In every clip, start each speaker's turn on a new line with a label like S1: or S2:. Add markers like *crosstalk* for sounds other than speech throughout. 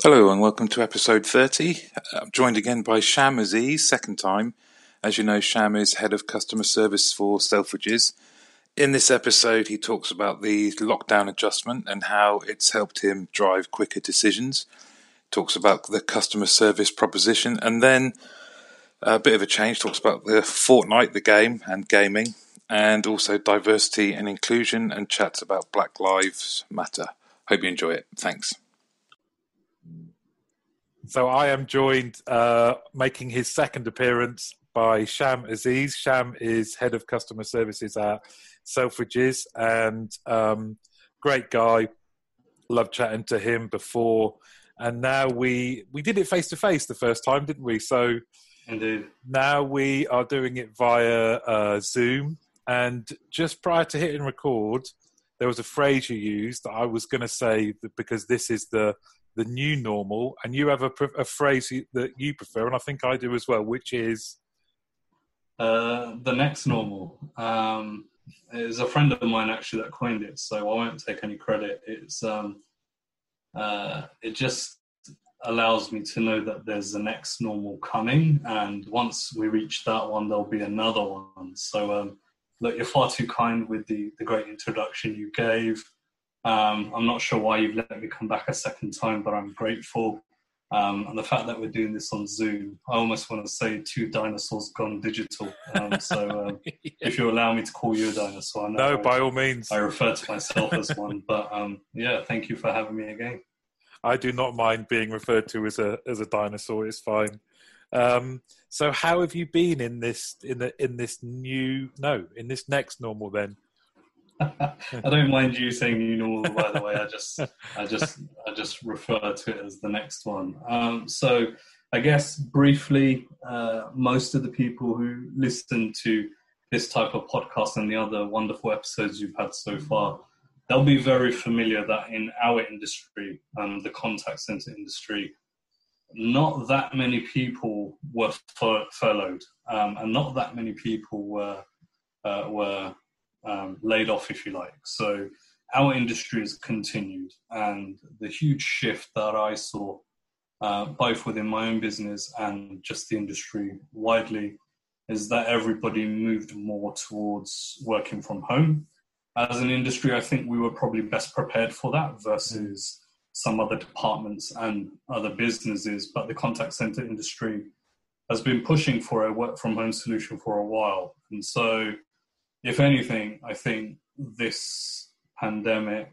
S1: Hello and welcome to episode 30. Uh, I'm joined again by Sham Aziz, second time. As you know, Sham is head of customer service for Selfridges. In this episode, he talks about the lockdown adjustment and how it's helped him drive quicker decisions. Talks about the customer service proposition and then a bit of a change, talks about the Fortnite, the game, and gaming, and also diversity and inclusion and chats about Black Lives Matter. Hope you enjoy it. Thanks.
S2: So I am joined, uh, making his second appearance by Sham Aziz. Sham is head of customer services at Selfridges and um, great guy. Love chatting to him before, and now we we did it face to face the first time, didn't we? So
S3: indeed,
S2: now we are doing it via uh, Zoom. And just prior to hitting record, there was a phrase you used that I was going to say because this is the the new normal, and you have a, a phrase that you prefer, and I think I do as well, which is
S3: uh, the next normal. Um, it was a friend of mine actually that coined it, so I won't take any credit. It's um, uh, it just allows me to know that there's the next normal coming, and once we reach that one, there'll be another one. So, um, look, you're far too kind with the the great introduction you gave. Um, I'm not sure why you've let me come back a second time, but I'm grateful. Um, and the fact that we're doing this on Zoom, I almost want to say two dinosaurs gone digital. Um, so *laughs* um, yeah. if you allow me to call you a dinosaur,
S2: no,
S3: I,
S2: by all means.
S3: I refer to myself as one, but um, yeah, thank you for having me again.
S2: I do not mind being referred to as a as a dinosaur. It's fine. Um, so how have you been in this in the in this new no in this next normal then?
S3: I don't mind you saying new normal. By the way, I just, I just, I just refer to it as the next one. Um, so, I guess briefly, uh, most of the people who listen to this type of podcast and the other wonderful episodes you've had so far, they'll be very familiar that in our industry, um, the contact center industry, not that many people were fur- furloughed, um, and not that many people were uh, were um, laid off, if you like. So our industry has continued, and the huge shift that I saw, uh, both within my own business and just the industry widely, is that everybody moved more towards working from home. As an industry, I think we were probably best prepared for that versus some other departments and other businesses. But the contact center industry has been pushing for a work from home solution for a while. And so if anything, I think this pandemic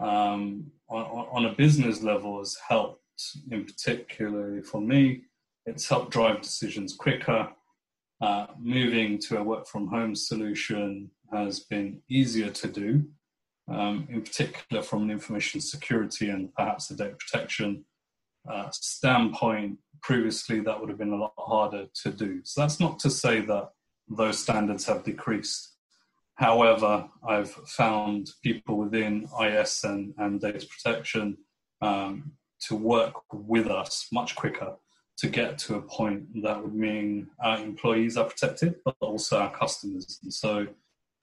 S3: um, on, on, a business level has helped, in particularly for me, it's helped drive decisions quicker. Uh, moving to a work from home solution has been easier to do, um, in particular from an information security and perhaps a data protection uh, standpoint. Previously, that would have been a lot harder to do. So that's not to say that those standards have decreased. However, I've found people within IS and, and data protection um, to work with us much quicker to get to a point that would mean our employees are protected, but also our customers. And so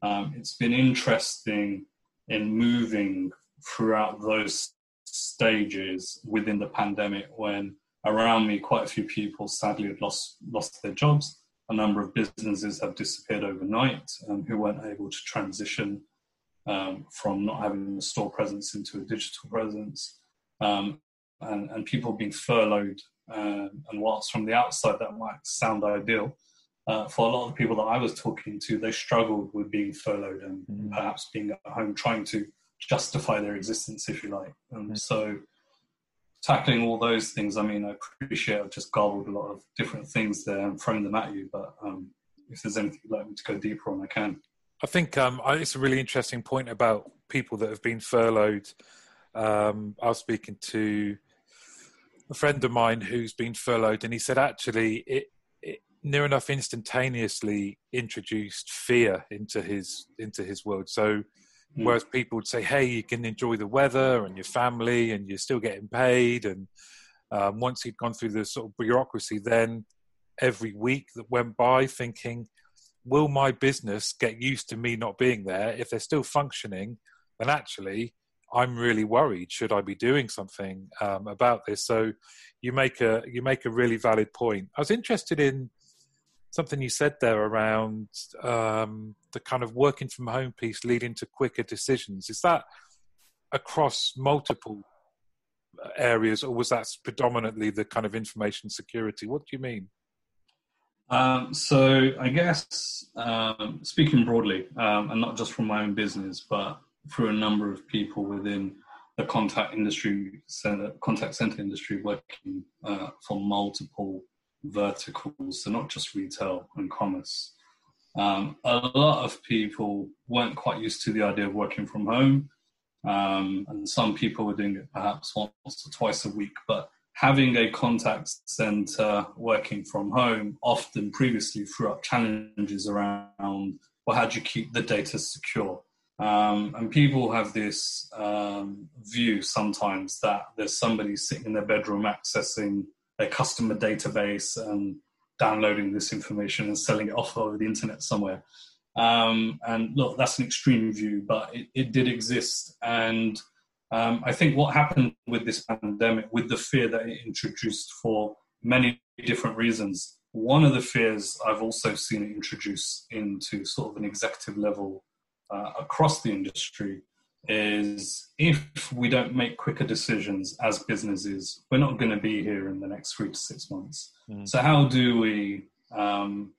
S3: um, it's been interesting in moving throughout those stages within the pandemic when around me quite a few people sadly had lost lost their jobs a number of businesses have disappeared overnight um, who weren't able to transition um, from not having a store presence into a digital presence, um, and, and, people being furloughed. Um, and whilst from the outside that might sound ideal, uh, for a lot of the people that I was talking to, they struggled with being furloughed and mm. perhaps being at home trying to justify their existence, if you like. Mm. So tackling all those things, I mean, I appreciate I've just garbled a lot of different things there and thrown them at you, but um, if there's anything you'd like me to go deeper on, I can.
S2: I think um, it's a really interesting point about people that have been furloughed. Um, I was speaking to a friend of mine who's been furloughed, and he said actually it, it near enough instantaneously introduced fear into his into his world. So Mm. Whereas people would say, "Hey, you can enjoy the weather and your family, and you're still getting paid." And um, once he'd gone through the sort of bureaucracy, then every week that went by, thinking, "Will my business get used to me not being there? If they're still functioning, then actually, I'm really worried. Should I be doing something um, about this? So you make a you make a really valid point. I was interested in something you said there around um, the kind of working from home piece leading to quicker decisions. Is that across multiple areas, or was that predominantly the kind of information security? What do you mean?
S3: Um, so I guess um, speaking broadly, um, and not just from my own business, but through a number of people within the contact industry, center, contact center industry, working uh, for multiple verticals, so not just retail and commerce. Um, a lot of people weren't quite used to the idea of working from home, um, and some people were doing it perhaps once or twice a week. But having a contact center working from home often previously threw up challenges around well, how do you keep the data secure? Um, and people have this um, view sometimes that there's somebody sitting in their bedroom accessing their customer database and downloading this information and selling it off over the internet somewhere. Um, and look, that's an extreme view, but it, it did exist. And um, I think what happened with this pandemic, with the fear that it introduced for many different reasons, one of the fears I've also seen it introduce into sort of an executive level uh, across the industry is if we don't make quicker decisions as businesses, we're not going to be here in the next three to six months. Mm. So, how do we um,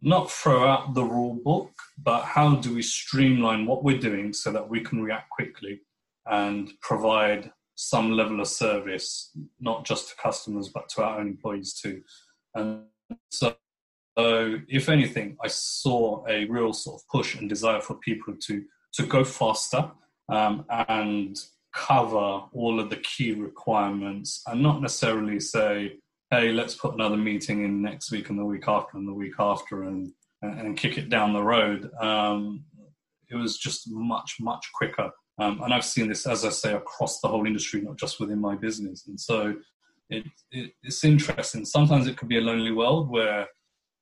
S3: not throw out the rule book, but how do we streamline what we're doing so that we can react quickly and provide some level of service, not just to customers, but to our own employees too? And so, so if anything, I saw a real sort of push and desire for people to to go faster um, and cover all of the key requirements and not necessarily say, hey, let's put another meeting in next week and the week after and the week after and, and kick it down the road. Um, it was just much, much quicker. Um, and I've seen this, as I say, across the whole industry, not just within my business. And so it, it, it's interesting. Sometimes it could be a lonely world where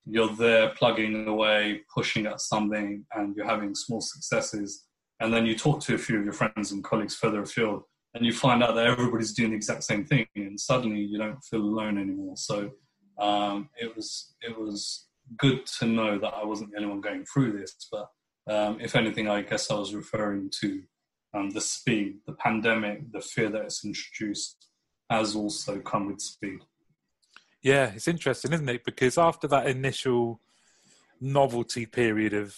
S3: you're there plugging away, pushing at something, and you're having small successes and then you talk to a few of your friends and colleagues further afield and you find out that everybody's doing the exact same thing and suddenly you don't feel alone anymore. So um, it was it was good to know that i wasn't the only one going through this but um, if anything i guess i was referring to um, the speed the pandemic the fear that it's introduced has also come with speed.
S2: Yeah it's interesting isn't it? Because after that initial novelty period of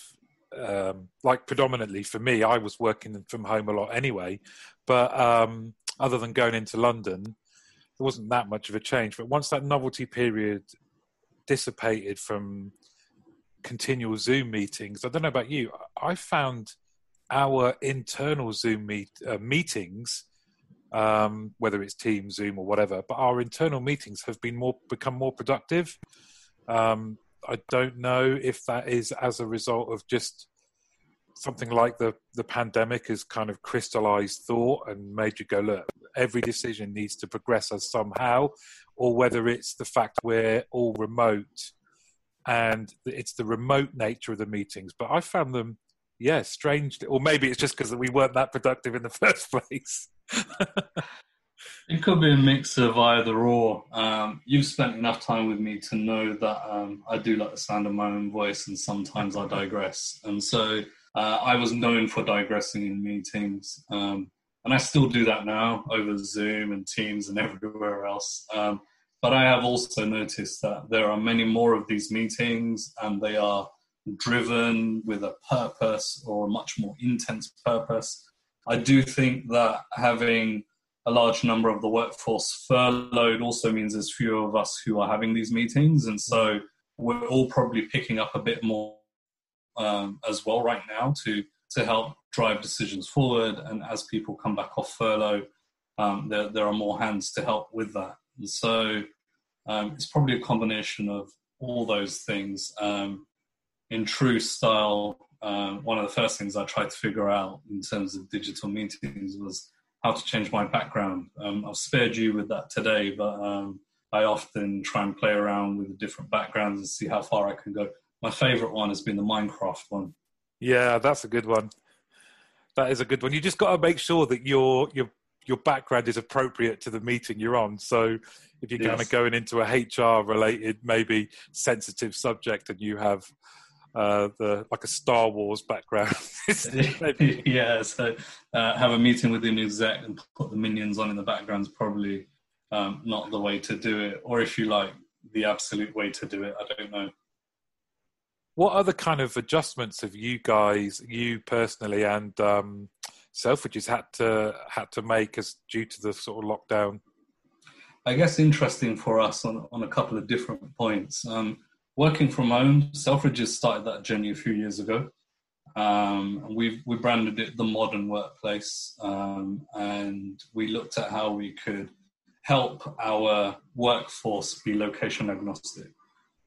S2: um, like predominantly for me, I was working from home a lot anyway. But um, other than going into London, there wasn't that much of a change. But once that novelty period dissipated from continual Zoom meetings, I don't know about you, I found our internal Zoom meet, uh, meetings, um, whether it's Team Zoom, or whatever, but our internal meetings have been more become more productive. Um, I don't know if that is as a result of just something like the the pandemic has kind of crystallized thought and made you go look every decision needs to progress us somehow or whether it's the fact we're all remote and it's the remote nature of the meetings. But i found them yeah strange or maybe it's just because we weren't that productive in the *laughs* first place *laughs*
S3: It could be a mix of either or. Um, you've spent enough time with me to know that um, I do like the sound of my own voice, and sometimes I digress. And so uh, I was known for digressing in meetings, um, and I still do that now over Zoom and Teams and everywhere else. Um, but I have also noticed that there are many more of these meetings, and they are driven with a purpose or a much more intense purpose. I do think that having a large number of the workforce furloughed also means there's fewer of us who are having these meetings. And so we're all probably picking up a bit more um, as well right now to, to help drive decisions forward. And as people come back off furlough, um, there, there are more hands to help with that. And so um, it's probably a combination of all those things. Um, in true style, um, one of the first things I tried to figure out in terms of digital meetings was how to change my background. Um, I've spared you with that today, but um, I often try and play around with different backgrounds and see how far I can go. My favorite one has been the Minecraft one.
S2: Yeah, that's a good one. that is a good one. You just got to make sure that your your your background is appropriate to the meeting you're on. So if you're yes. kind of going into a HR related, maybe sensitive subject, and you have uh, the like a Star Wars background. *laughs* *laughs*
S3: yeah, so uh, have a meeting with an exec and put the minions on in the background is probably um, not the way to do it, or if you like, the absolute way to do it. I don't know.
S2: What other kind of adjustments have you guys, you personally, and um, Selfridges had to had to make as due to the sort of lockdown?
S3: I guess interesting for us on on a couple of different points. Um, working from home, Selfridges started that journey a few years ago. Um, we we branded it the modern workplace, um, and we looked at how we could help our workforce be location agnostic.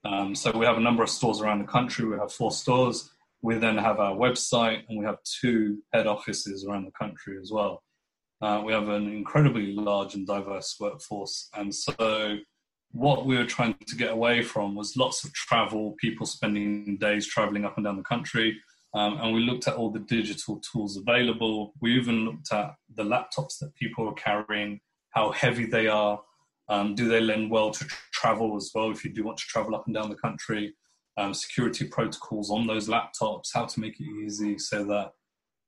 S3: Um, so we have a number of stores around the country. We have four stores. We then have our website, and we have two head offices around the country as well. Uh, we have an incredibly large and diverse workforce, and so what we were trying to get away from was lots of travel, people spending days traveling up and down the country. Um, and we looked at all the digital tools available. We even looked at the laptops that people are carrying, how heavy they are. Um, do they lend well to travel as well if you do want to travel up and down the country? Um, security protocols on those laptops, how to make it easy so that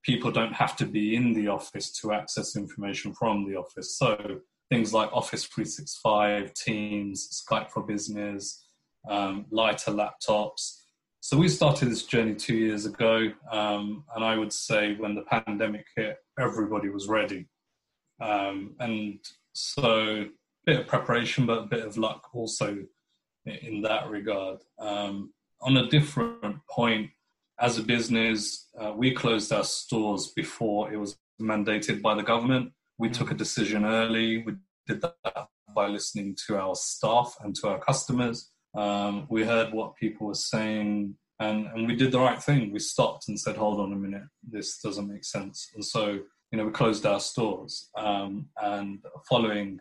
S3: people don't have to be in the office to access information from the office. So things like Office 365, Teams, Skype for Business, um, lighter laptops. So we started this journey two years ago, um, and I would say when the pandemic hit, everybody was ready. Um, and so a bit of preparation, but a bit of luck also in that regard. Um, on a different point, as a business, uh, we closed our stores before it was mandated by the government. We took a decision early. We did that by listening to our staff and to our customers. Um, we heard what people were saying, and, and we did the right thing. We stopped and said, "Hold on a minute, this doesn't make sense." And so, you know, we closed our stores. Um, and following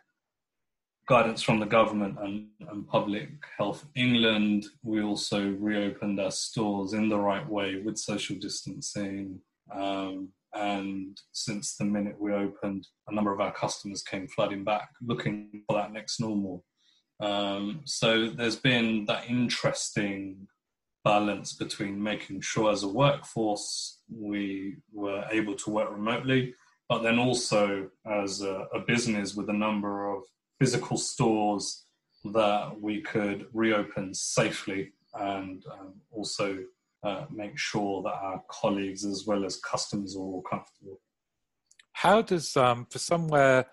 S3: guidance from the government and, and, Public Health England, we also reopened our stores in the right way with social distancing. Um, and since the minute we opened, a number of our customers came flooding back looking for that next normal. Um, so there's been that interesting balance between making sure as a workforce we were able to work remotely, but then also as a, a business with a number of physical stores that we could reopen safely and um, also uh, make sure that our colleagues as well as customers are all comfortable.
S2: How does, um, for somewhere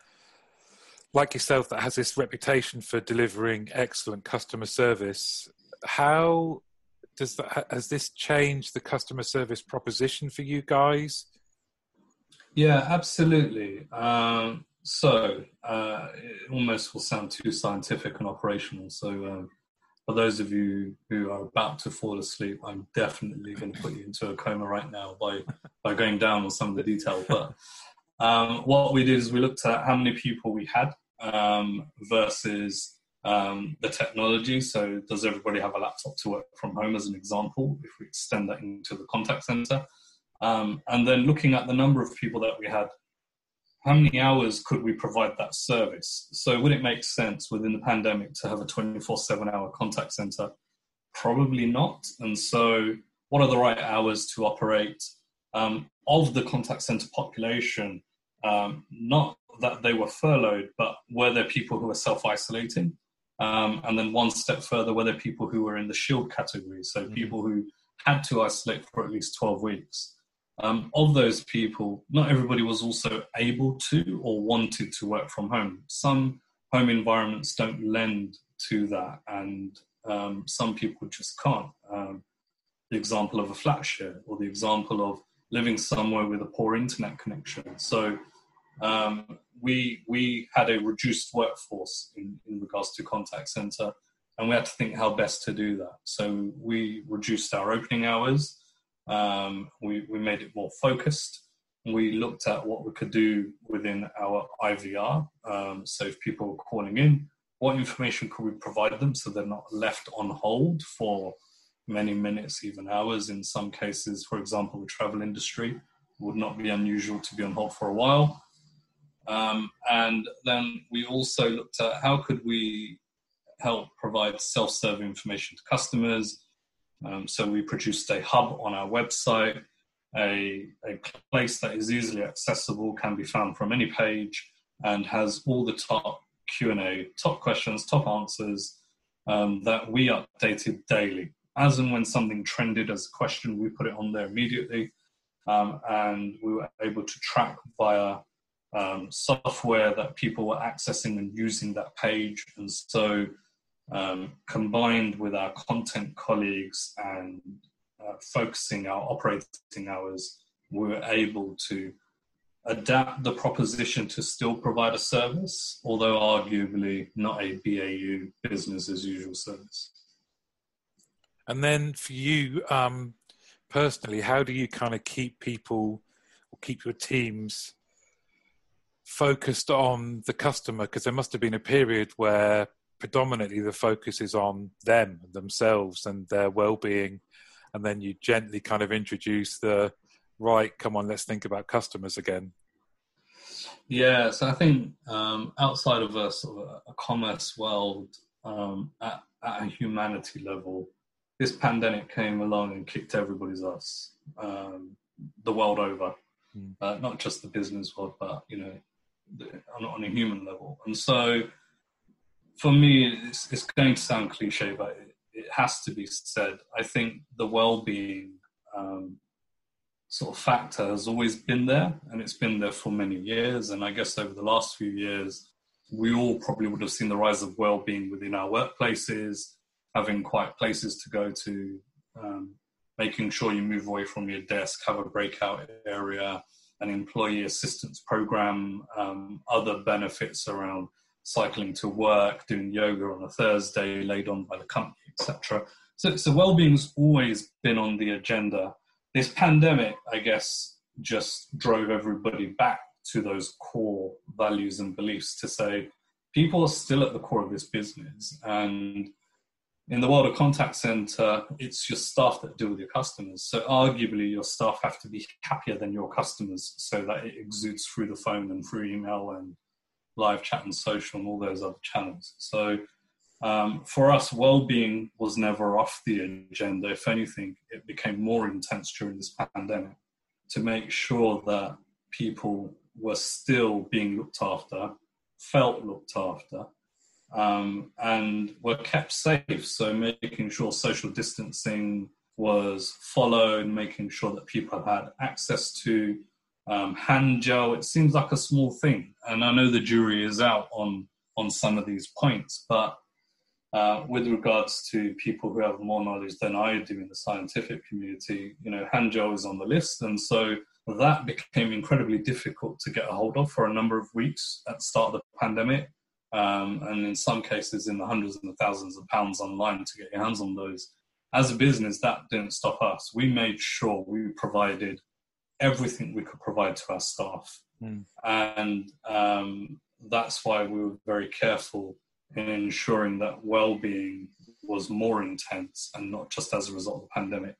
S2: like yourself that has this reputation for delivering excellent customer service, how does that, has this changed the customer service proposition for you guys?
S3: Yeah, absolutely. Um, so uh, it almost will sound too scientific and operational. So um, for those of you who are about to fall asleep, I'm definitely going to put you into a coma right now by by going down on some of the detail. But um, what we did is we looked at how many people we had um, versus um, the technology. So, does everybody have a laptop to work from home, as an example? If we extend that into the contact center, um, and then looking at the number of people that we had how many hours could we provide that service? So, would it make sense within the pandemic to have a 24 7 hour contact center? Probably not. And so, what are the right hours to operate? Um, of the contact center population, um, not that they were furloughed, but were there people who were self isolating? Um, and then one step further, were there people who were in the shield category? So, mm-hmm. people who had to isolate for at least 12 weeks. Um, of those people, not everybody was also able to or wanted to work from home. Some home environments don't lend to that, and um, some people just can't. Um, the example of a flat share, or the example of living somewhere with a poor internet connection. So um, we we had a reduced workforce in, in regards to contact center, and we had to think how best to do that. So we reduced our opening hours. Um, we, we made it more focused. We looked at what we could do within our IVR. Um, so if people were calling in, what information could we provide them so they're not left on hold for many minutes, even hours. In some cases, for example, the travel industry, would not be unusual to be on hold for a while. Um, and then we also looked at how could we help provide self-serve information to customers. Um, so we produced a hub on our website, a, a place that is easily accessible, can be found from any page, and has all the top Q&A, top questions, top answers um, that we updated daily. As and when something trended as a question, we put it on there immediately. Um, and we were able to track via um, software that people were accessing and using that page. And so, um, combined with our content colleagues and uh, focusing our operating hours, we were able to adapt the proposition to still provide a service, although arguably not a BAU business as usual service.
S2: And then for you um, personally, how do you kind of keep people or keep your teams focused on the customer? Because there must have been a period where predominantly the focus is on them, themselves, and their well-being, and then you gently kind of introduce the right, come on, let's think about customers again?
S3: Yeah, so I think um, outside of a sort of a commerce world, um, at, at, a humanity level, this pandemic came along and kicked everybody's ass um, the world over, mm. uh, not just the business world, but you know, the, on, on, a human level. And so, for me, it's, it's going to sound cliche, but it, it, has to be said. I think the well-being um, sort of factor has always been there and it's been there for many years. And I guess over the last few years, we all probably would have seen the rise of well-being within our workplaces, having quiet places to go to, um, making sure you move away from your desk, have a breakout area, an employee assistance program, um, other benefits around cycling to work, doing yoga on a Thursday laid on by the company, etc. So, so well-being's always been on the agenda this pandemic, I guess, just drove everybody back to those core values and beliefs to say people are still at the core of this business. And in the world of contact center, it's your staff that deal with your customers. So arguably, your staff have to be happier than your customers so that it exudes through the phone and through email and live chat and social and all those other channels. So um, for us, well-being was never off the agenda. If anything, it became more intense during this pandemic to make sure that people were still being looked after, felt looked after, um, and were kept safe. So making sure social distancing was followed, making sure that people had access to um, hand gel. It seems like a small thing, and I know the jury is out on on some of these points, but uh, with regards to people who have more knowledge than I do in the scientific community, you know, hand gel is on the list. And so that became incredibly difficult to get a hold of for a number of weeks at the start of the pandemic. Um, and in some cases, in the hundreds and the thousands of pounds online to get your hands on those. As a business, that didn't stop us. We made sure we provided everything we could provide to our staff. Mm. And um, that's why we were very careful in ensuring that well-being was more intense and not just as a result of the pandemic.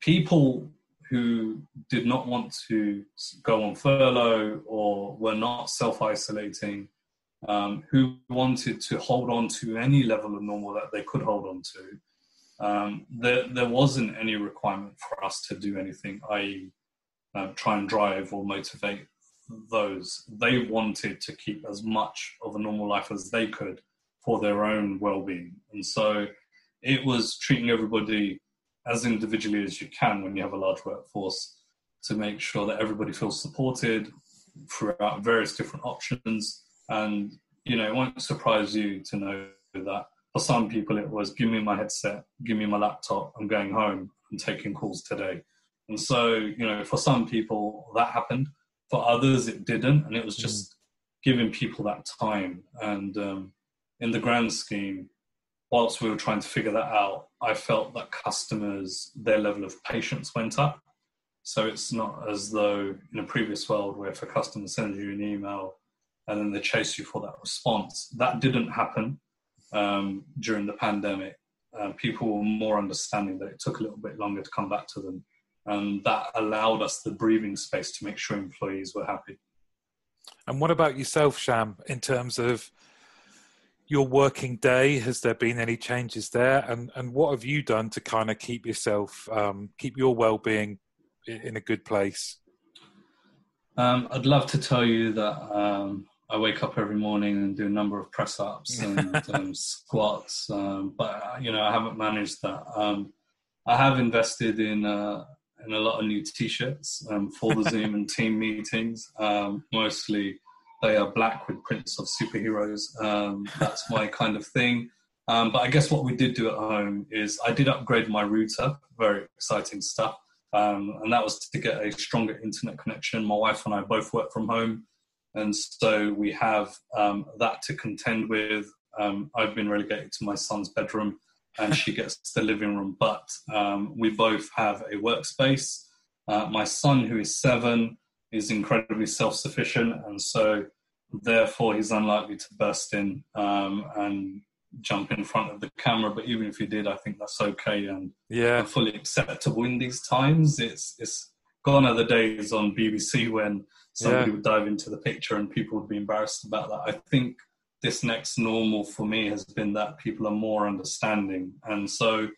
S3: People who did not want to go on furlough or were not self-isolating, um, who wanted to hold on to any level of normal that they could hold on to, um, there, there wasn't any requirement for us to do anything, i.e., uh, try and drive or motivate those. They wanted to keep as much of a normal life as they could for their own well being. And so it was treating everybody as individually as you can when you have a large workforce to make sure that everybody feels supported throughout various different options. And, you know, it won't surprise you to know that for some people it was give me my headset, give me my laptop, I'm going home, I'm taking calls today. And so, you know, for some people that happened. For others, it didn't, and it was just mm. giving people that time. And um, in the grand scheme, whilst we were trying to figure that out, I felt that customers, their level of patience went up. So it's not as though in a previous world where if a customer sends you an email and then they chase you for that response, that didn't happen um, during the pandemic. Uh, people were more understanding that it took a little bit longer to come back to them and that allowed us the breathing space to make sure employees were happy.
S2: And what about yourself, Sham, in terms of your working day? Has there been any changes there? And and what have you done to kind of keep yourself, um, keep your well being in a good place?
S3: Um, I'd love to tell you that um, I wake up every morning and do a number of press ups *laughs* and um, squats, um, but you know I haven't managed that. Um, I have invested in uh, in a lot of new T-shirts um, for the Zoom and team meetings. mostly they are black with prints of superheroes. that's my kind of thing. but I guess what we did do at home is I did upgrade my router. Very exciting stuff. Um, and that was to get a stronger internet connection. My wife and I both work from home, and so we have um, that to contend with. Um, I've been relegated to my son's bedroom, and she gets the living room. But um, we both have a workspace. Uh, my son, who is seven, is incredibly self-sufficient, and so therefore he's unlikely to burst in um, and jump in front of the camera. But even if he did, I think that's okay and
S2: yeah,
S3: fully acceptable in these times. It's it's gone are the days on BBC when somebody yeah. would dive into the picture and people would be embarrassed about that. I think this next normal for me has been that people are more understanding, and so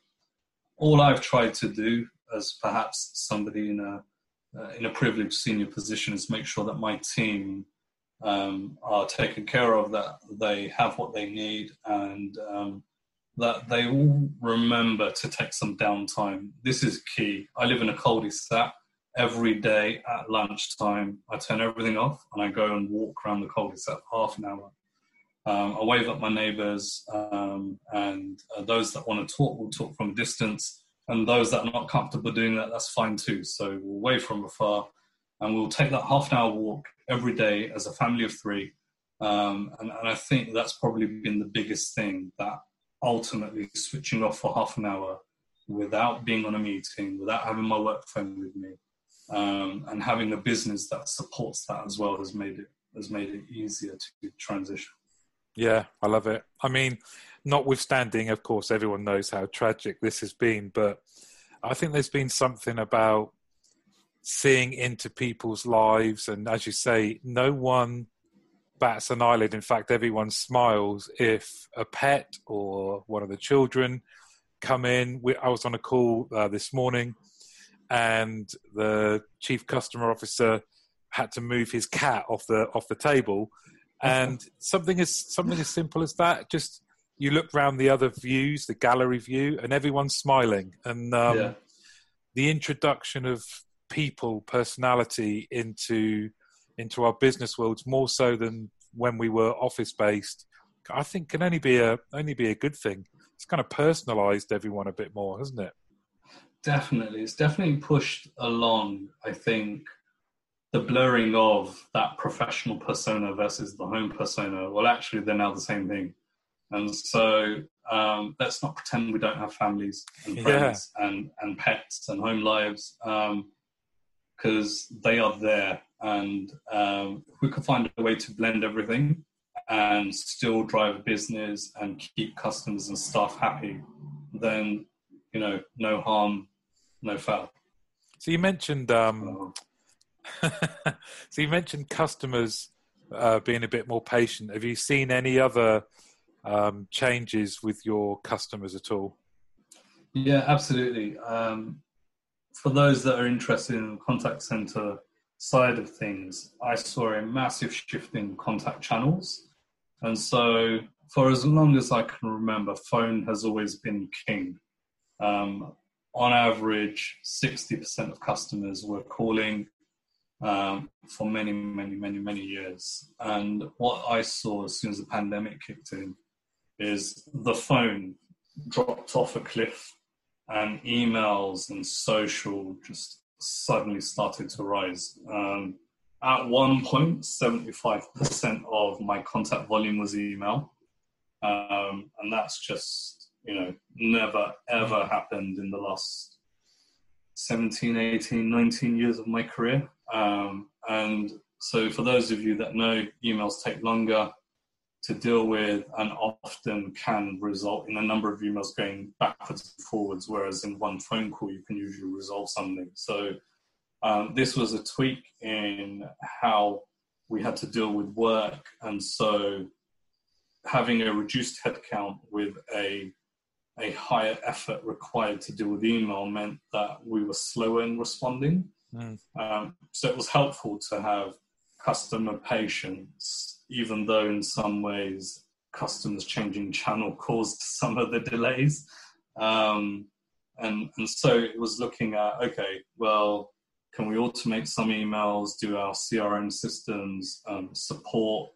S3: all I've tried to do as perhaps somebody in a uh, in a privileged senior position is make sure that my team um, are taken care of, that they have what they need, and um, that they all remember to take some downtime. This is key. I live in a cul-de-sac. Every day at lunchtime, I turn everything off and I go and walk around the cul-de-sac half an hour. Um, I wave at my neighbours, um, and uh, those that want to talk will talk from a distance, and those that are not comfortable doing that, that's fine too. So we'll wave from afar, and we'll take that half an hour walk every day as a family of three. Um, and, and, I think that's probably been the biggest thing that ultimately switching off for half an hour without being on a meeting, without having my work phone with me, um, and having a business that supports that as well has made it has made it easier to transition.
S2: Yeah, I love it. I mean, notwithstanding, of course, everyone knows how tragic this has been, but I think there's been something about seeing into people's lives. And as you say, no one bats an eyelid. In fact, everyone smiles if a pet or one of the children come in. I was on a call uh, this morning, and the chief customer officer had to move his cat off the off the table. And something as something as simple as that, just you look round the other views, the gallery view, and everyone's smiling. And um, yeah. the introduction of people, personality into into our business worlds more so than when we were office based. I think can only be a only be a good thing. It's kind of personalised everyone a bit more, hasn't it?
S3: Definitely, it's definitely pushed along. I think the blurring of that professional persona versus the home persona. Well, actually, they're now the same thing. And so um, let's not pretend we don't have families and friends yeah. and, and pets and home lives. Um, because they are there. And um, if we can find a way to blend everything and still drive a business and keep customers and staff happy, then you know, no harm, no foul.
S2: So you mentioned, um, *laughs* so you mentioned customers uh, being a bit more patient. Have you seen any other um, changes with your customers at all?
S3: Yeah, absolutely. Um, for those that are interested in the contact center side of things, I saw a massive shift in contact channels. And so, for as long as I can remember, phone has always been king. Um, on average, 60% of customers were calling um, for many, many, many, many years. And what I saw as soon as the pandemic kicked in is the phone dropped off a cliff and emails and social just suddenly started to rise. Um, at one point, 75% of my contact volume was email. Um, and that's just, you know, never ever happened in the last 17, 18, 19 years of my career. Um, and so, for those of you that know, emails take longer. to deal with and often can result in a number of emails going backwards and forwards, whereas in one phone call you can usually resolve something. So um, this was a tweak in how we had to deal with work, and so having a reduced headcount with a a higher effort required to deal with email meant that we were slower in responding. Mm. Um, so it was helpful to have customer patience, even though in some ways customers changing channel caused *laughs* some of the delays. Um, and, and so it was looking at okay, well, can we automate some emails, do our CRM systems, um, support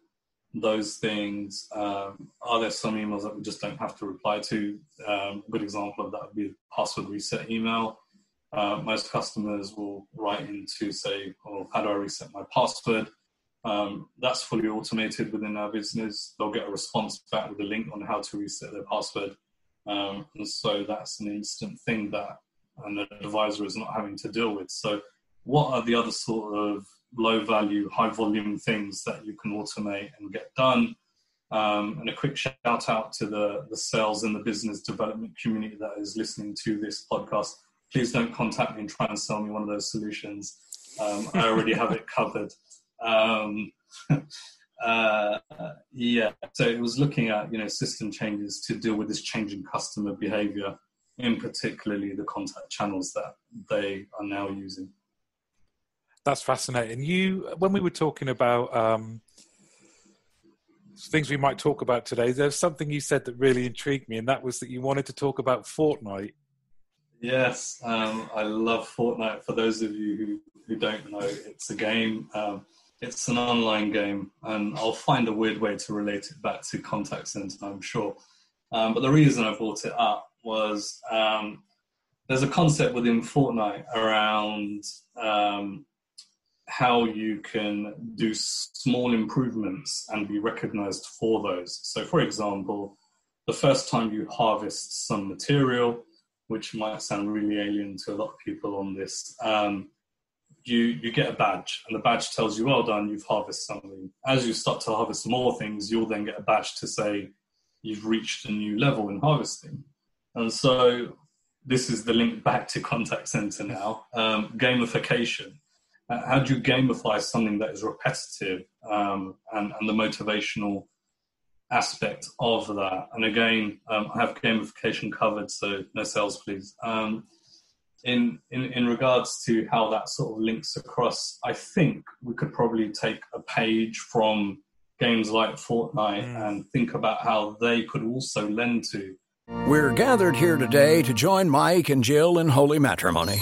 S3: those things? Um, are there some emails that we just don't have to reply to? Um, a good example of that would be password reset email. Uh, most customers will write in to say, "Oh, how do I reset my password?" Um, that's fully automated within our business. They'll get a response back with a link on how to reset their password, um, and so that's an instant thing that an advisor is not having to deal with. So, what are the other sort of low value, high volume things that you can automate and get done? Um, and a quick shout out to the, the sales and the business development community that is listening to this podcast please don't contact me and try and sell me one of those solutions. Um, I already have it covered. Um, *laughs* uh, yeah, so it was looking at you know system changes to deal with this changing customer behavior, in particularly the contact channels that they are now using.
S2: That's fascinating. You, when we were talking about um, things we might talk about today, there's something you said that really intrigued me, and that was that you wanted to talk about Fortnite.
S3: Yes, um, I love Fortnite. For those of you who, who don't know, it's a game. Um, it's an online game, and I'll find a weird way to relate it back to contact center, I'm sure. Um, but the reason I brought it up was um, there's a concept within Fortnite around um, how you can do small improvements and be recognized for those. So, for example, the first time you harvest some material, which might sound really alien to a lot of people on this. Um, you you get a badge, and the badge tells you, "Well done, you've harvested something." As you start to harvest more things, you'll then get a badge to say you've reached a new level in harvesting. And so, this is the link back to contact center now. Um, gamification. Uh, how do you gamify something that is repetitive um, and, and the motivational aspect of that. And again, um, I have gamification covered, so no sales, please. Um, in, in, in regards to how that sort of links across, I think we could probably take a page from games like Fortnite mm. and think about how they could also lend to.
S4: We're gathered here today to join Mike and Jill in holy matrimony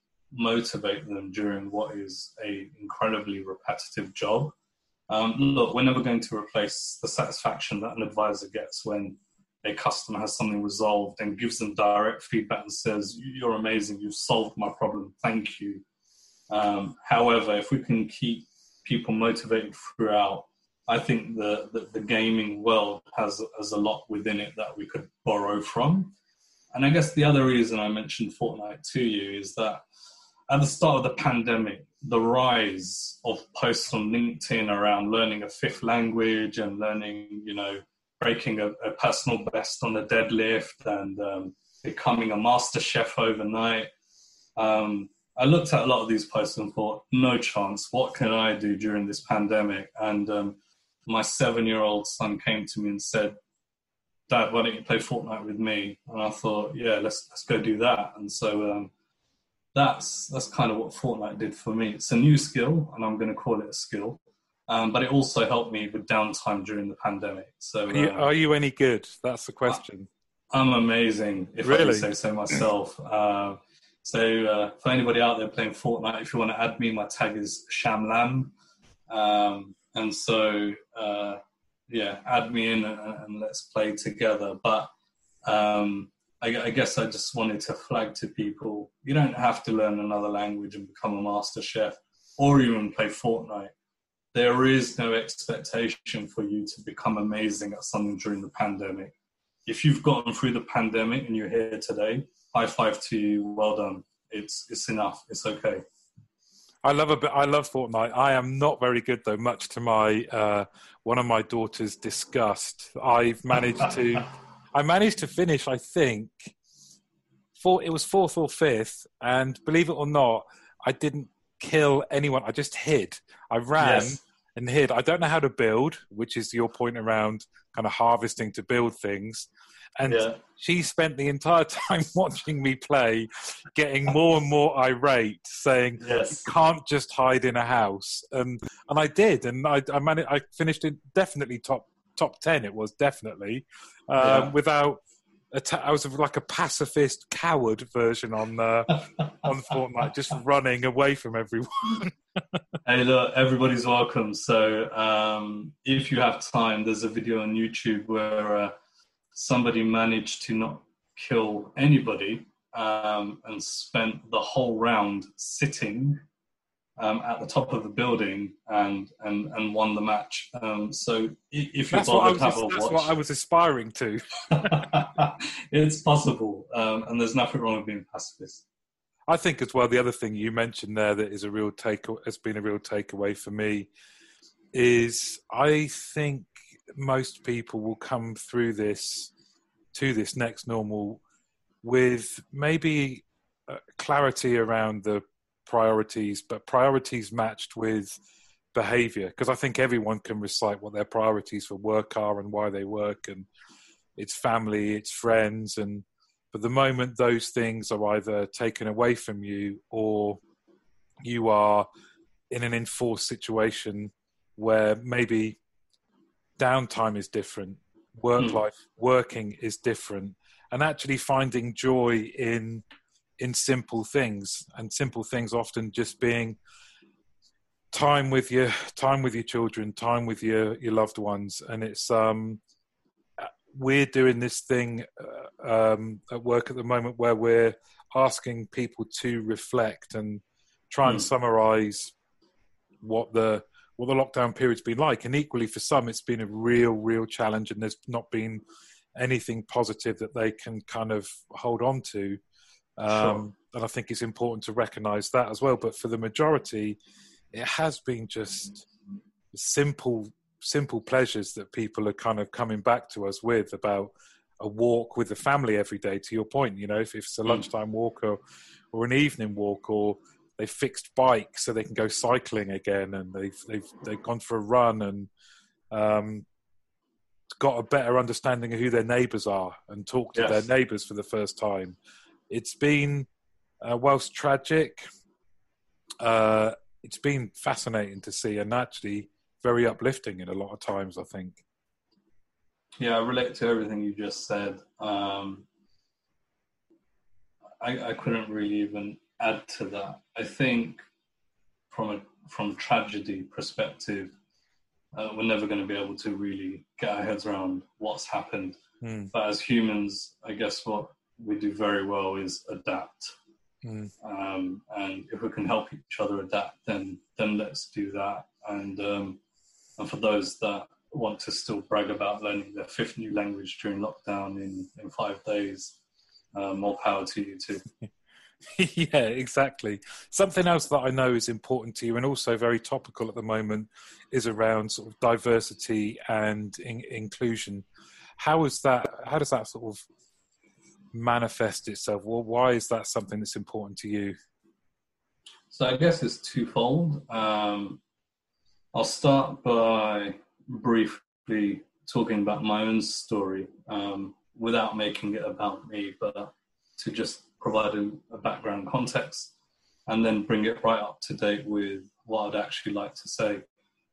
S3: motivate them during what is a incredibly repetitive job. Um, look, we're never going to replace the satisfaction that an advisor gets when a customer has something resolved and gives them direct feedback and says, "You're amazing. You've solved my problem. Thank you." Um, however, if we can keep people motivated throughout, I think the, the, the gaming world has has a lot within it that we could borrow from. And I guess the other reason I mentioned Fortnite to you is that at the start of the pandemic, the rise of posts on LinkedIn around learning a fifth language and learning, you know, breaking a, a personal best on a deadlift and um, becoming a master chef overnight. Um, I looked at a lot of these posts and thought, no chance. What can I do during this pandemic? And um, my seven-year-old son came to me and said, "Dad, why don't you play Fortnite with me?" And I thought, yeah, let's let's go do that. And so um, that's that's kind of what Fortnite did for me. It's a new skill, and I'm going to call it a skill. Um, but it also helped me with downtime during the pandemic. So,
S2: are you, uh, are you any good? That's the question.
S3: I, am amazing, if really? I can say so myself. Uh, so, uh, for anybody out there playing Fortnite, if you want to add me, my tag is Shamlam. Um, and so, uh, yeah, add me in and, and let's play together. But um, I, I, guess I just wanted to flag to people: you don't have to learn another language and become a master chef, or even play Fortnite. There is no expectation for you to become amazing at something during the pandemic. If you've gotten through the pandemic and you're here today, high five to you. Well done. It's it's enough. It's okay.
S2: I love a bit. I love Fortnite. I am not very good though, much to my uh, one of my daughter's disgust. I've managed to, *laughs* I managed to finish. I think, four. It was fourth or fifth, and believe it or not, I didn't kill anyone. I just hid. I ran yes. and hid. I don't know how to build, which is your point around kind of harvesting to build things. And yeah. she spent the entire *laughs* time watching me play, getting more and more irate, saying, yes. "You can't just hide in a house." And and I did, and I I managed. I finished it definitely top top ten. It was definitely um, yeah. without. I was like a pacifist coward version on uh, *laughs* on Fortnite, just running away from everyone. *laughs*
S3: hey, look, everybody's welcome. So, um, if you have time, there's a video on YouTube where uh, somebody managed to not kill anybody um, and spent the whole round sitting um, at the top of the building and and, and won the match. Um, so if you're bothered, have a
S2: watch.
S3: That's
S2: what I was aspiring to. *laughs*
S3: it's possible, um, and there's nothing wrong with being pacifist.
S2: I think as well. The other thing you mentioned there that is a real take has been a real takeaway for me is I think most people will come through this to this next normal with maybe uh, clarity around the priorities, but priorities matched with behavior. Because I think everyone can recite what their priorities for work are and why they work, and it's family, it's friends, and but the moment those things are either taken away from you or you are in an enforced situation where maybe downtime is different, work mm. life, working is different, and actually finding joy in in simple things, and simple things often just being time with your time with your children, time with your your loved ones, and it's um we're doing this thing uh, um, at work at the moment where we're asking people to reflect and try and mm. summarize what the what the lockdown period's been like. And equally, for some, it's been a real, real challenge, and there's not been anything positive that they can kind of hold on to. Um, sure. And I think it's important to recognise that as well. But for the majority, it has been just simple, simple pleasures that people are kind of coming back to us with about a walk with the family every day. To your point, you know, if, if it's a hmm. lunchtime walk or or an evening walk or they've fixed bikes so they can go cycling again, and they've they've they've gone for a run and um, got a better understanding of who their neighbours are and talked to yes. their neighbours for the first time. It's been uh, whilst tragic, uh, it's been fascinating to see and actually very uplifting in a lot of times. I think.
S3: Yeah, I relate to everything you just said. Um, I, I couldn't really even add to that. I think from a from tragedy perspective, uh, we're never going to be able to really get our heads around what's happened. Mm. But as humans, I guess what we do very well is adapt. Mm. Um, and if we can help each other adapt, then then let's do that. And um, and for those that want to still brag about learning their fifth new language during lockdown in, in five days, uh, more power to you too. *laughs*
S2: yeah, exactly. Something else that I know is important to you and also very topical at the moment is around sort of diversity and in- inclusion. How is that? How does that sort of manifest itself? Well, why is that something that's important to you?
S3: So I guess it's twofold. Um, I'll start by briefly talking about my own story um, without making it about me, but to just provide a, background context, and then bring it right up to date with what I'd actually like to say.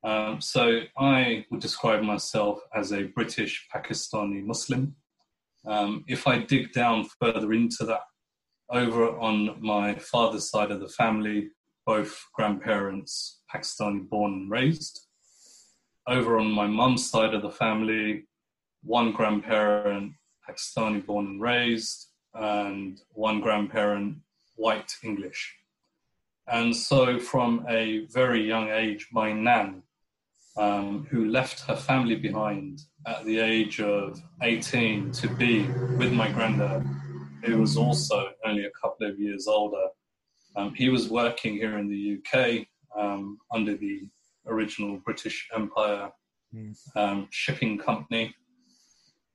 S3: Um, so I would describe myself as a British Pakistani Muslim. Um, if I dig down further into that, over on my father's side of the family, both grandparents Pakistani born and raised. over on my mum's side of the family, one grandparent Pakistani born and raised, and one grandparent white English. And so, from a very young age, my nan, um, who left her family behind at the age of 18 to be with my granddad, who was also only a couple of years older. Um, he was working here in the UK um, under the original British Empire um, shipping company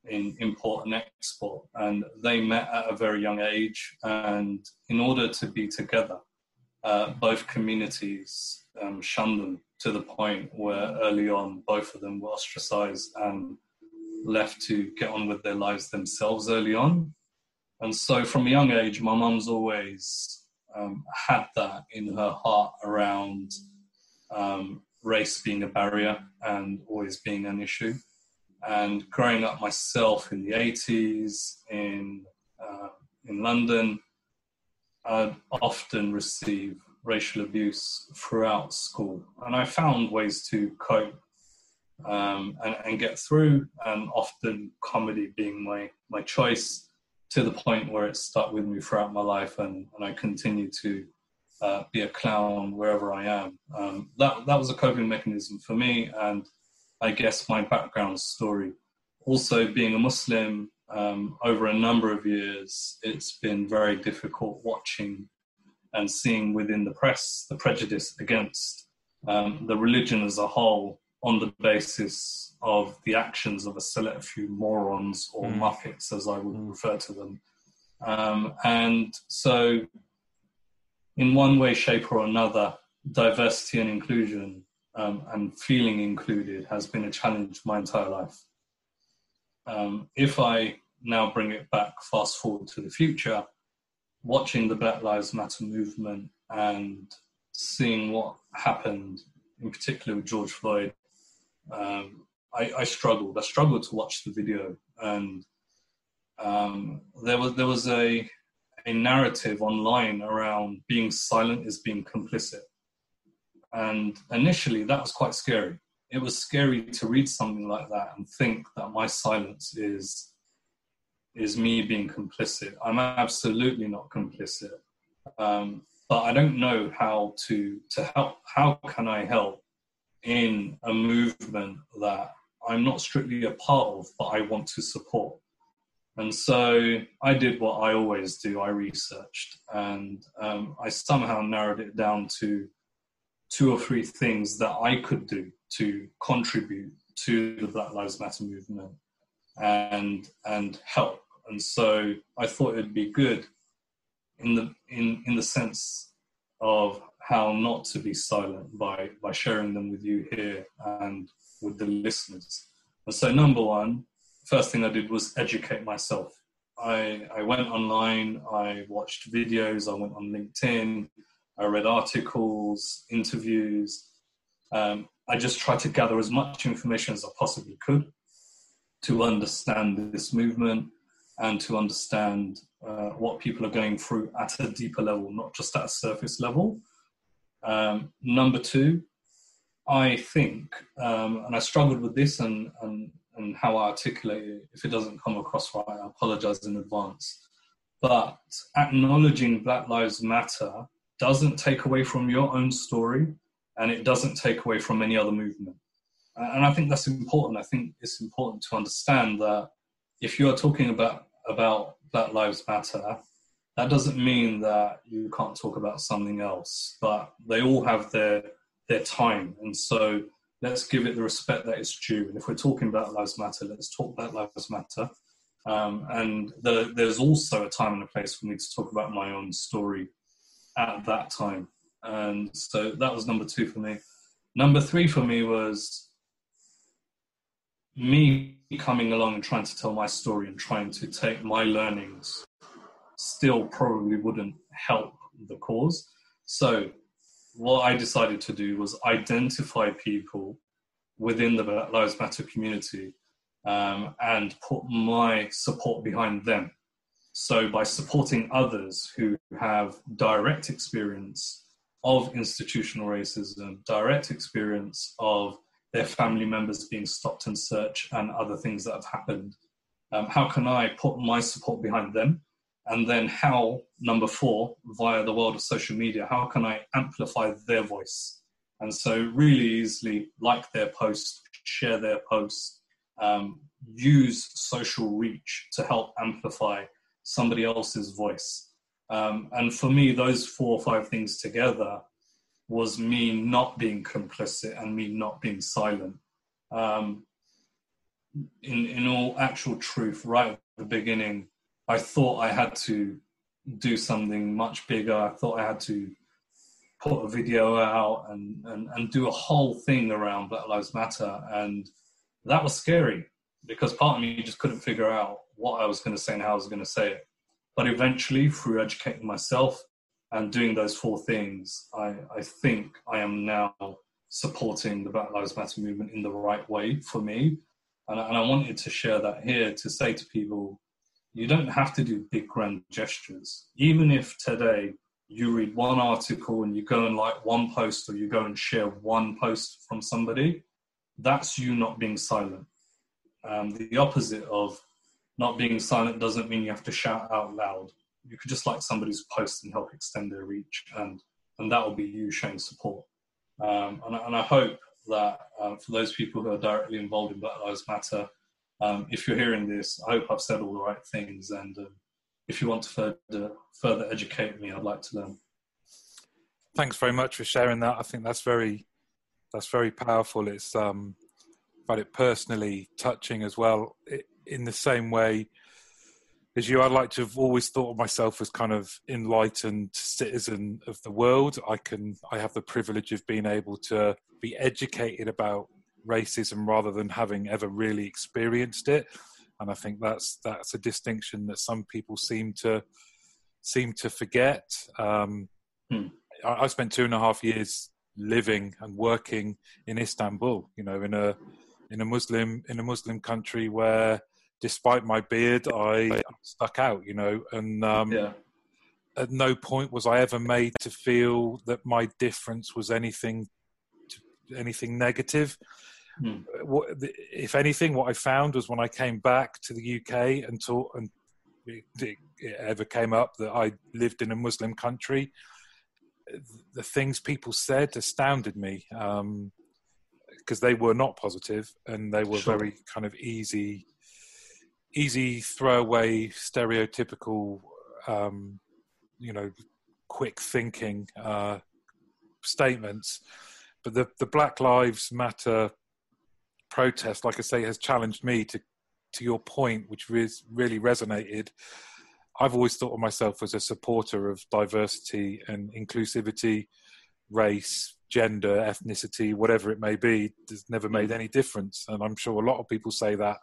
S3: in import and export. And they met at a very young age. And in order to be together, uh, both communities um, shunned them to the point where early on both of them were ostracized and left to get on with their lives themselves early on. And so from a young age, my mum's always um, had that in her heart around um, race being a barrier and always being an issue. And growing up myself in the 80s in, uh, in London, I'd often receive racial abuse throughout school. And I found ways to cope um, and, and, get through, and often comedy being my, my choice to the point where it stuck with me throughout my life, and, and I continue to uh, be a clown wherever I am. Um, that, that was a coping mechanism for me, and I guess my background story. Also, being a Muslim um, over a number of years, it's been very difficult watching and seeing within the press the prejudice against um, the religion as a whole on the basis of the actions of a select few morons or mm. muppets, as I would mm. refer to them. Um, and so, in one way, shape, or another, diversity and inclusion um, and feeling included has been a challenge my entire life. Um, if I now bring it back, fast forward to the future, watching the Black Lives Matter movement and seeing what happened, in particular with George Floyd, um, I, I, struggled. I struggled to watch the video, and um, there was there was a a narrative online around being silent is being complicit, and initially that was quite scary. It was scary to read something like that and think that my silence is is me being complicit. I'm absolutely not complicit, um, but I don't know how to to help. How can I help in a movement that I'm not strictly a part of, but I want to support? And so I did what I always do. I researched, and um, I somehow narrowed it down to two or three things that I could do to contribute to the Black Lives Matter movement and and help and so I thought it'd be good in the in in the sense of how not to be silent by by sharing them with you here and with the listeners. And so number one, first thing I did was educate myself. I I went online, I watched videos, I went on LinkedIn, I read articles, interviews. Um, I just tried to gather as much information as I possibly could to understand this movement and to understand uh, what people are going through at a deeper level, not just at a surface level. Um, number two, I think, um, and I struggled with this and, and, and how I articulate it. If it doesn't come across right, I apologize in advance. But acknowledging Black Lives Matter doesn't take away from your own story and it doesn't take away from any other movement. And I think that's important. I think it's important to understand that if you are talking about about Black Lives Matter, that doesn't mean that you can't talk about something else. But they all have their their time, and so let's give it the respect that it's due. And if we're talking about Lives Matter, let's talk about Lives Matter. Um, and the, there's also a time and a place for me to talk about my own story at that time. And so that was number two for me. Number three for me was me coming along and trying to tell my story and trying to take my learnings still probably wouldn't help the cause. So, what I decided to do was identify people within the Black Lives Matter community um, and put my support behind them. So, by supporting others who have direct experience of institutional racism, direct experience of their family members being stopped and searched, and other things that have happened. Um, how can I put my support behind them? And then, how, number four, via the world of social media, how can I amplify their voice? And so, really easily like their post, share their post, um, use social reach to help amplify somebody else's voice. Um, and for me, those four or five things together was me not being complicit and me not being silent. Um, in in all actual truth, right at the beginning, I thought I had to do something much bigger. I thought I had to put a video out and, and, and do a whole thing around Black Lives Matter. And that was scary because part of me just couldn't figure out what I was going to say and how I was going to say it. But eventually, through educating myself and doing those four things, I, I think I am now supporting the Black Lives Matter movement in the right way for me. And, and I wanted to share that here to say to people, you don't have to do big grand gestures. Even if today you read one article and you go and like one post or you go and share one post from somebody, that's you not being silent. Um, the opposite of not being silent doesn't mean you have to shout out loud. You could just like somebody's post and help extend their reach, and and that will be you showing support. Um, and, and, I hope that uh, for those people who are directly involved in Black Lives Matter, um, if you're hearing this, I hope I've said all the right things. And um, if you want to further further educate me, I'd like to learn.
S2: Thanks very much for sharing that. I think that's very that's very powerful. It's um, found it personally touching as well. It, in the same way as you, I'd like to have always thought of myself as kind of enlightened citizen of the world. I can, I have the privilege of being able to be educated about racism rather than having ever really experienced it. And I think that's that's a distinction that some people seem to seem to forget. Um, hmm. I, I spent two and a half years living and working in Istanbul. You know, in a in a Muslim in a Muslim country where, despite my beard, I stuck out. You know, and um, yeah. at no point was I ever made to feel that my difference was anything anything negative. Hmm. What, if anything, what I found was when I came back to the UK and taught, and it, it ever came up that I lived in a Muslim country, the things people said astounded me. Um, because they were not positive and they were sure. very kind of easy, easy throwaway, stereotypical, um, you know, quick thinking uh, statements. But the the Black Lives Matter protest, like I say, has challenged me to to your point, which res- really resonated. I've always thought of myself as a supporter of diversity and inclusivity, race, gender, ethnicity, whatever it may be, has never made any difference. And I'm sure a lot of people say that.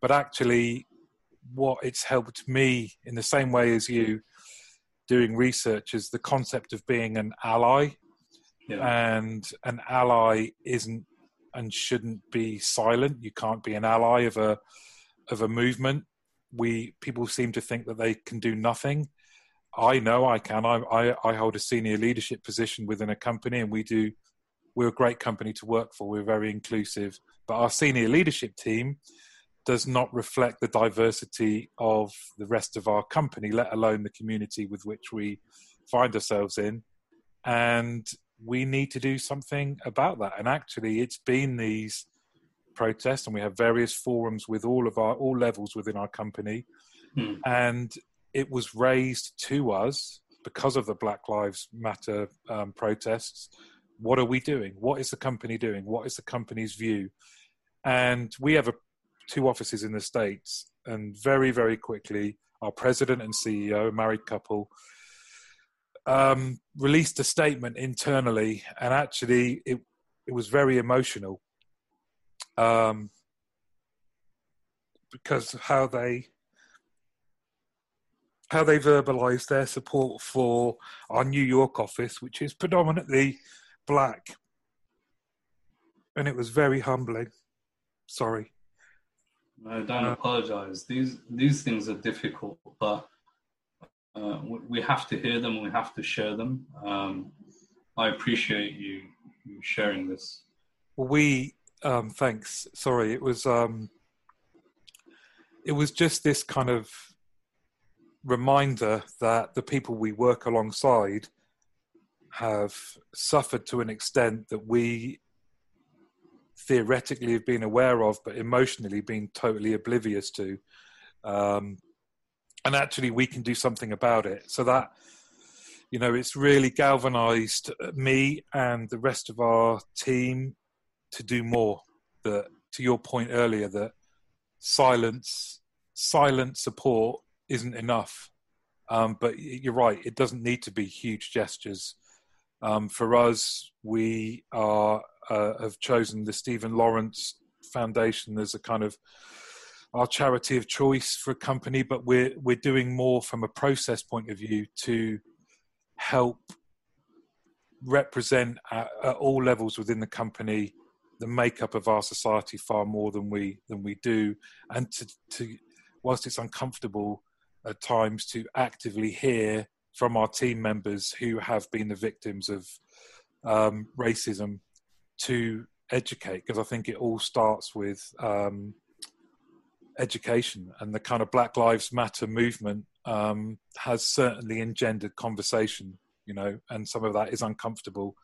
S2: But actually, what it's helped me in the same way as you doing research is the concept of being an ally. Yeah. And an ally isn't and shouldn't be silent. You can't be an ally of a of a movement. We people seem to think that they can do nothing. I know I can. I, I, I hold a senior leadership position within a company, and we do. We're a great company to work for. We're very inclusive, but our senior leadership team does not reflect the diversity of the rest of our company, let alone the community with which we find ourselves in. And we need to do something about that. And actually, it's been these protests, and we have various forums with all of our all levels within our company. Hmm. And it was raised to us because of the Black Lives Matter um, protests. What are we doing? What is the company doing? What is the company's view? And we have a, two offices in the States, and very, very quickly, our president and CEO, married couple, um, released a statement internally, and actually, it it was very emotional um, because how they how they verbalised their support for our New York office, which is predominantly black. And it was very humbling. Sorry.
S3: No, don't uh, apologise. These these things are difficult, but uh, we have to hear them. We have to share them. Um, I appreciate you, you sharing this.
S2: We Um, thanks. Sorry, it was um, it was just this kind of reminder that the people we work alongside have suffered to an extent that we theoretically have been aware of, but emotionally been totally oblivious to. Um, and actually, we can do something about it. So that, you know, it's really galvanized me and the rest of our team to do more. That, to your point earlier, that silence, silent support isn't enough. Um, but you're right; it doesn't need to be huge gestures. Um, for us, we are uh, have chosen the Stephen Lawrence Foundation as a kind of our charity of choice for a company, but we're we're doing more from a process point of view to help represent at, at all levels within the company the makeup of our society far more than we than we do, and to to whilst it's uncomfortable at times to actively hear from our team members who have been the victims of um, racism to educate because I think it all starts with um, education and the kind of Black Lives Matter movement um, has certainly engendered conversation, you know, and some of that is uncomfortable.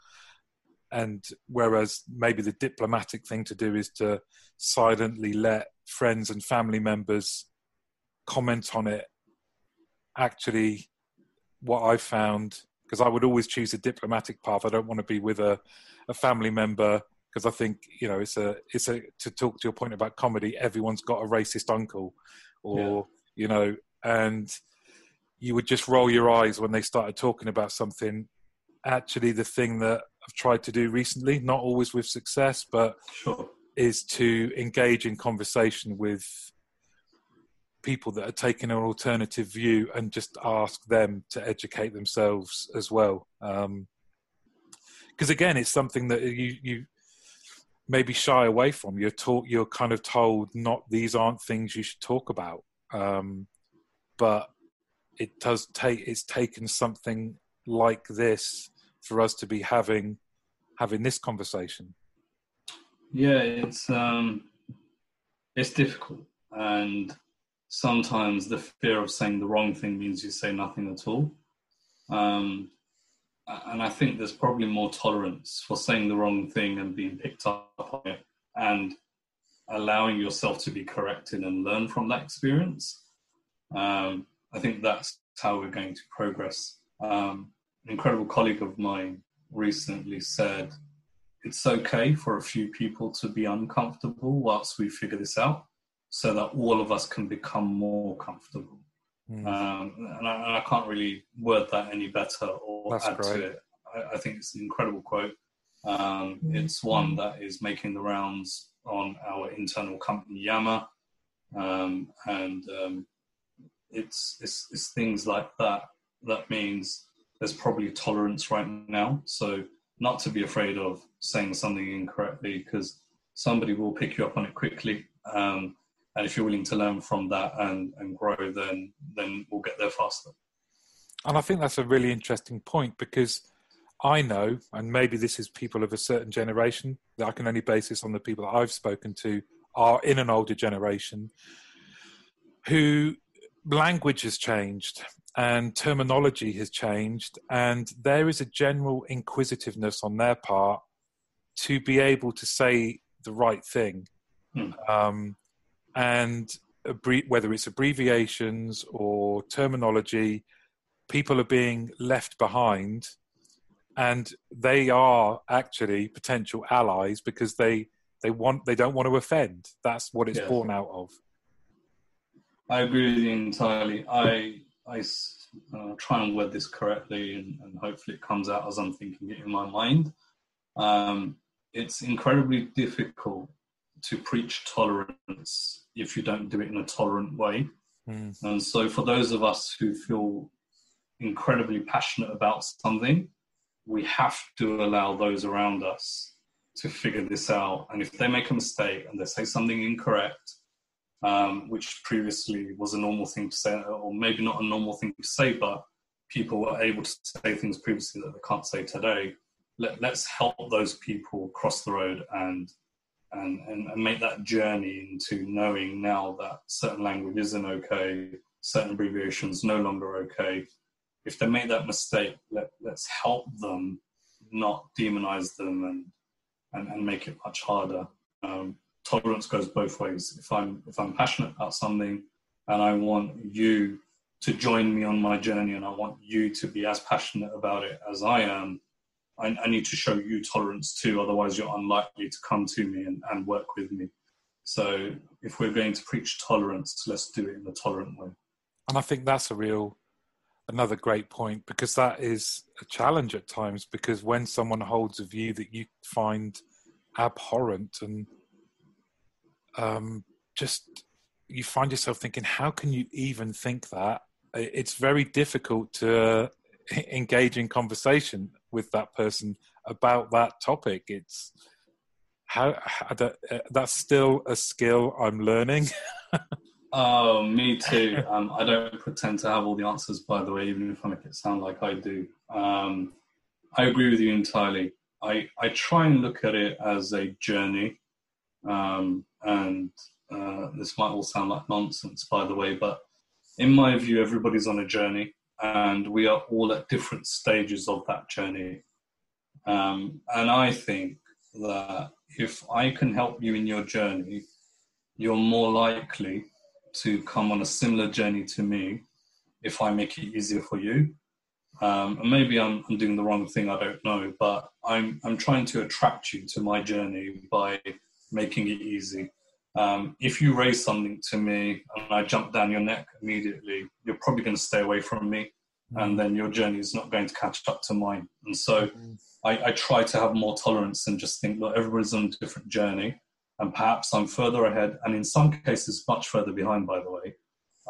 S2: And whereas maybe the diplomatic thing to do is to silently let friends and family members comment on it, actually, what I've found, because I would always choose a diplomatic path, I don't want to be with a a family member because I think you know it's a it's a to talk to your point about comedy. Everyone's got a racist uncle, or yeah. you know, and you would just roll your eyes when they started talking about something. Actually, the thing that I've tried to do recently, not always with success, but
S3: sure.
S2: is to engage in conversation with people that are taking an alternative view and just ask them to educate themselves as well. Um, because again, it's something that you you maybe shy away from. You're taught, you're kind of told not these aren't things you should talk about. Um, but it does take it's taken something like this for us to be having having this conversation.
S3: Yeah, it's um, it's difficult, and sometimes the fear of saying the wrong thing means you say nothing at all. Um, and I think there's probably more tolerance for saying the wrong thing and being picked up on it and allowing yourself to be corrected and learn from that experience. Um, I think that's how we're going to progress. Um, an incredible colleague of mine recently said, It's okay for a few people to be uncomfortable whilst we figure this out so that all of us can become more comfortable. Mm. Um, and, I, and, I, can't really word that any better or That's add great. to it. I, I, think it's an incredible quote. Um, mm. It's one that is making the rounds on our internal company Yammer, um, and um, it's, it's, it's things like that. That means there's probably tolerance right now. So not to be afraid of saying something incorrectly because somebody will pick you up on it quickly. Um, and if you're willing to learn from that and, and grow then then we'll get there faster.
S2: And i think that's a really interesting point because i know and maybe this is people of a certain generation that i can only base this on the people that i've spoken to are in an older generation who language has changed and terminology has changed. And there is a general inquisitiveness on their part to be able to say the right thing. Hmm. um, and whether it's abbreviations or terminology, people are being left behind, and they are actually potential allies because they they want they don't want to offend. That's what it's yes. born out of.
S3: I agree with you entirely. I I uh, try and word this correctly, and, and, hopefully it comes out as I'm thinking it in my mind. Um, it's incredibly difficult to preach tolerance if you don't do it in a tolerant way. Mm. And so, for those of us who feel incredibly passionate about something, we have to allow those around us to figure this out. And if they make a mistake and they say something incorrect, um, which previously was a normal thing to say, or maybe not a normal thing to say, but people were able to say things previously that they can't say today. Let, us help those people cross the road and and, and, and make that journey into knowing now that certain language isn't okay, certain abbreviations no longer okay. If they make that mistake, let, let's help them, not demonize them and, and, and make it much harder. Um, tolerance goes both ways. If I'm if I'm passionate about something and I want you to join me on my journey and I want you to be as passionate about it as I am, I, I need to show you tolerance too. Otherwise, you're unlikely to come to me and, and work with me. So, if we're going to preach tolerance, let's do it in a tolerant way.
S2: And I think that's a real, another great point because that is a challenge at times. Because when someone holds a view that you find abhorrent and um, just you find yourself thinking, how can you even think that? It's very difficult to *laughs* engage in conversation with that person about that topic. It's how, how that, uh, that's still a skill I'm learning. *laughs*
S3: oh, me too. Um, I don't pretend to have all the answers, by the way, even if I make it sound like I do. Um, I agree with you entirely. I, I try and look at it as a journey. Um, and uh, this might all sound like nonsense, by the way, but in my view, everybody's on a journey and we are all at different stages of that journey. Um, and I think that if I can help you in your journey, you're more likely to come on a similar journey to me if I make it easier for you. Um, and maybe I'm, I'm doing the wrong thing, I don't know, but I'm, I'm trying to attract you to my journey by making it easy. Um, if you raise something to me and I jump down your neck immediately, you're probably going to stay away from me, mm. and then your journey is not going to catch up to mine. And so, mm. I, I, try to have more tolerance and just think, look, everybody's on a different journey, and perhaps I'm further ahead, and in some cases, much further behind, by the way.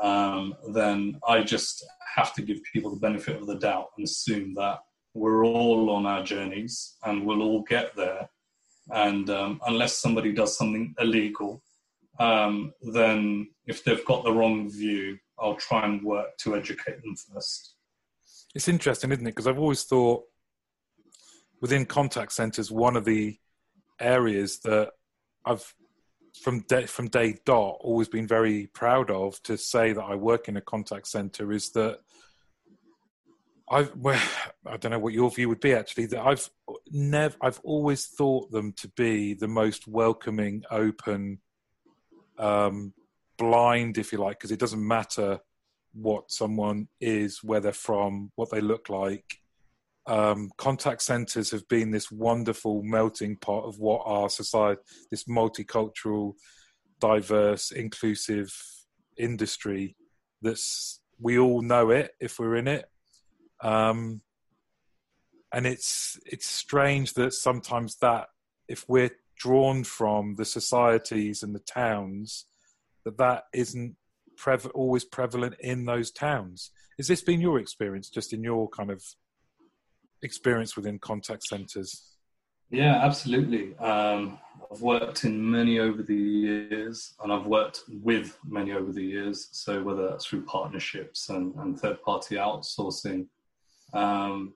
S3: Um, then I just have to give people the benefit of the doubt and assume that we're all on our journeys and we'll all get there. And um, unless somebody does something illegal um, then if they've got the wrong view, I'll try and work to educate them first.
S2: It's interesting, isn't it? Because I've always thought within contact centers, one of the areas that I've from day, from day dot always been very proud of to say that I work in a contact center is that I've well, *sighs* I don't know what your view would be actually that I've never I've always thought them to be the most welcoming, open, um, blind, if you like, because it doesn't matter what someone is, where they're from, what they look like. Um, contact centers have been this wonderful melting pot of what our society, this multicultural, diverse, inclusive industry that's we all know it if we're in it. Um, and it's it's strange that sometimes that if we're drawn from the societies and the towns that that isn't always prevalent in those towns. Has this been your experience, just in your kind of experience within contact centres?
S3: Yeah, absolutely. Um, I've worked in many over the years, and I've worked with many over the years. So whether that's through partnerships and, and third-party outsourcing, um,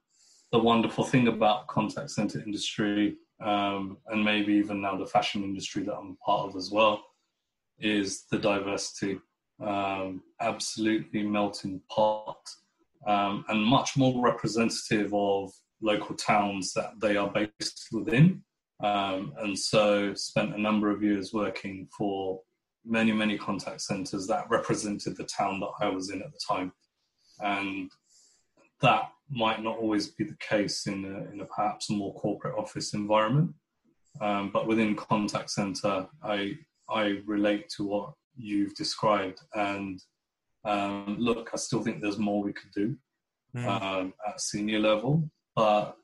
S3: the wonderful thing about contact center industry um, and maybe even now the fashion industry that I'm part of as well, is the diversity. Um, absolutely melting pot um, and much more representative of local towns that they are based within. Um, and so spent a number of years working for many, many contact centers that represented the town that I was in at the time. And that might not always be the case in a, in a perhaps more corporate office environment. Um, but within contact center, I I relate to what you've described, and um, look, I still think there's more we could do mm. um, at senior level, but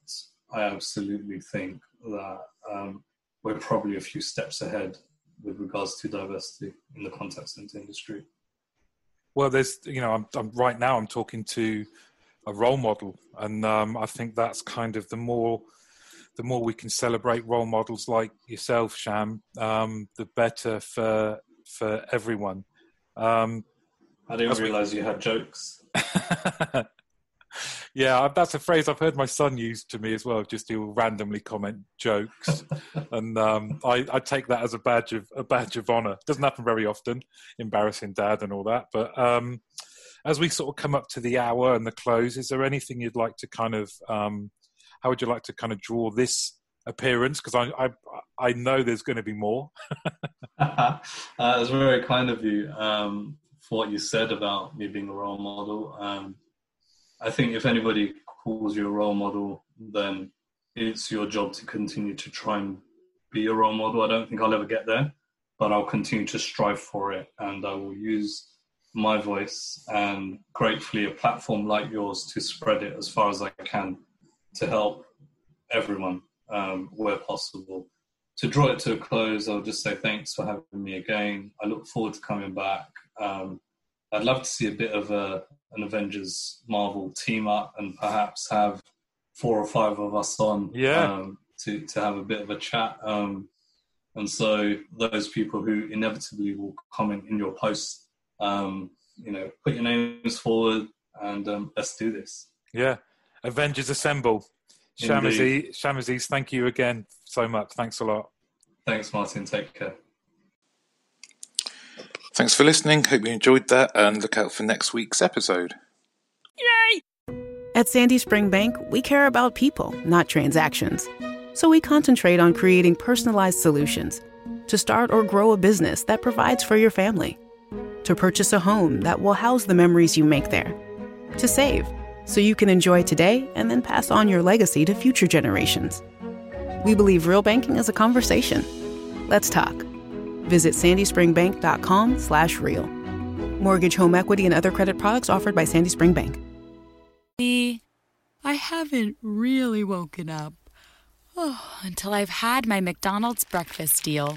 S3: I absolutely think that um, we're probably a few steps ahead with regards to diversity in the contact center industry.
S2: Well, there's you know I'm, I'm right now I'm talking to a role model, and um, I think that's kind of the more the more we can celebrate role models like yourself, Sham, um, the better for for everyone. Um,
S3: I didn't realize you had jokes. *laughs*
S2: Yeah, that's a phrase I've heard my son use to me as well. Just he'll randomly comment jokes, *laughs* and um, I, I, take that as a badge of a badge of honor. Doesn't happen very often, embarrassing dad and all that. But um, as we sort of come up to the hour and the close, is there anything you'd like to kind of um, how would you like to kind of draw this appearance? Because I, I, I know there's going to be more. *laughs* *laughs*
S3: uh, it's very kind of you um, for what you said about me being a role model. Um, I think if anybody calls you a role model, then it's your job to continue to try and be a role model. I don't think I'll ever get there, but I'll continue to strive for it, and I will use my voice and gratefully a platform like yours to spread it as far as I can to help everyone um, where possible. To draw it to a close, I'll just say thanks for having me again. I look forward to coming back. Um, I'd love to see a bit of a, an Avengers Marvel team up and perhaps have four or five of us on
S2: yeah.
S3: um, to, to have a bit of a chat. Um, and so those people who inevitably will comment in your posts, um, you know, put your names forward and um, let's do this.
S2: Yeah. Avengers Assemble. Sham Aziz, thank you again so much. Thanks a lot.
S3: Thanks, Martin. Take care.
S1: Thanks for listening. Hope you enjoyed that and look out for next week's episode.
S5: Yay! At Sandy Spring Bank, we care about people, not transactions. So we concentrate on creating personalized solutions to start or grow a business that provides for your family, to purchase a home that will house the memories you make there, to save so you can enjoy today and then pass on your legacy to future generations. We believe real banking is a conversation. Let's talk. Visit sandyspringbank.com slash real. Mortgage, home equity, and other credit products offered by Sandy Spring Bank.
S6: I haven't really woken up oh, until I've had my McDonald's breakfast deal.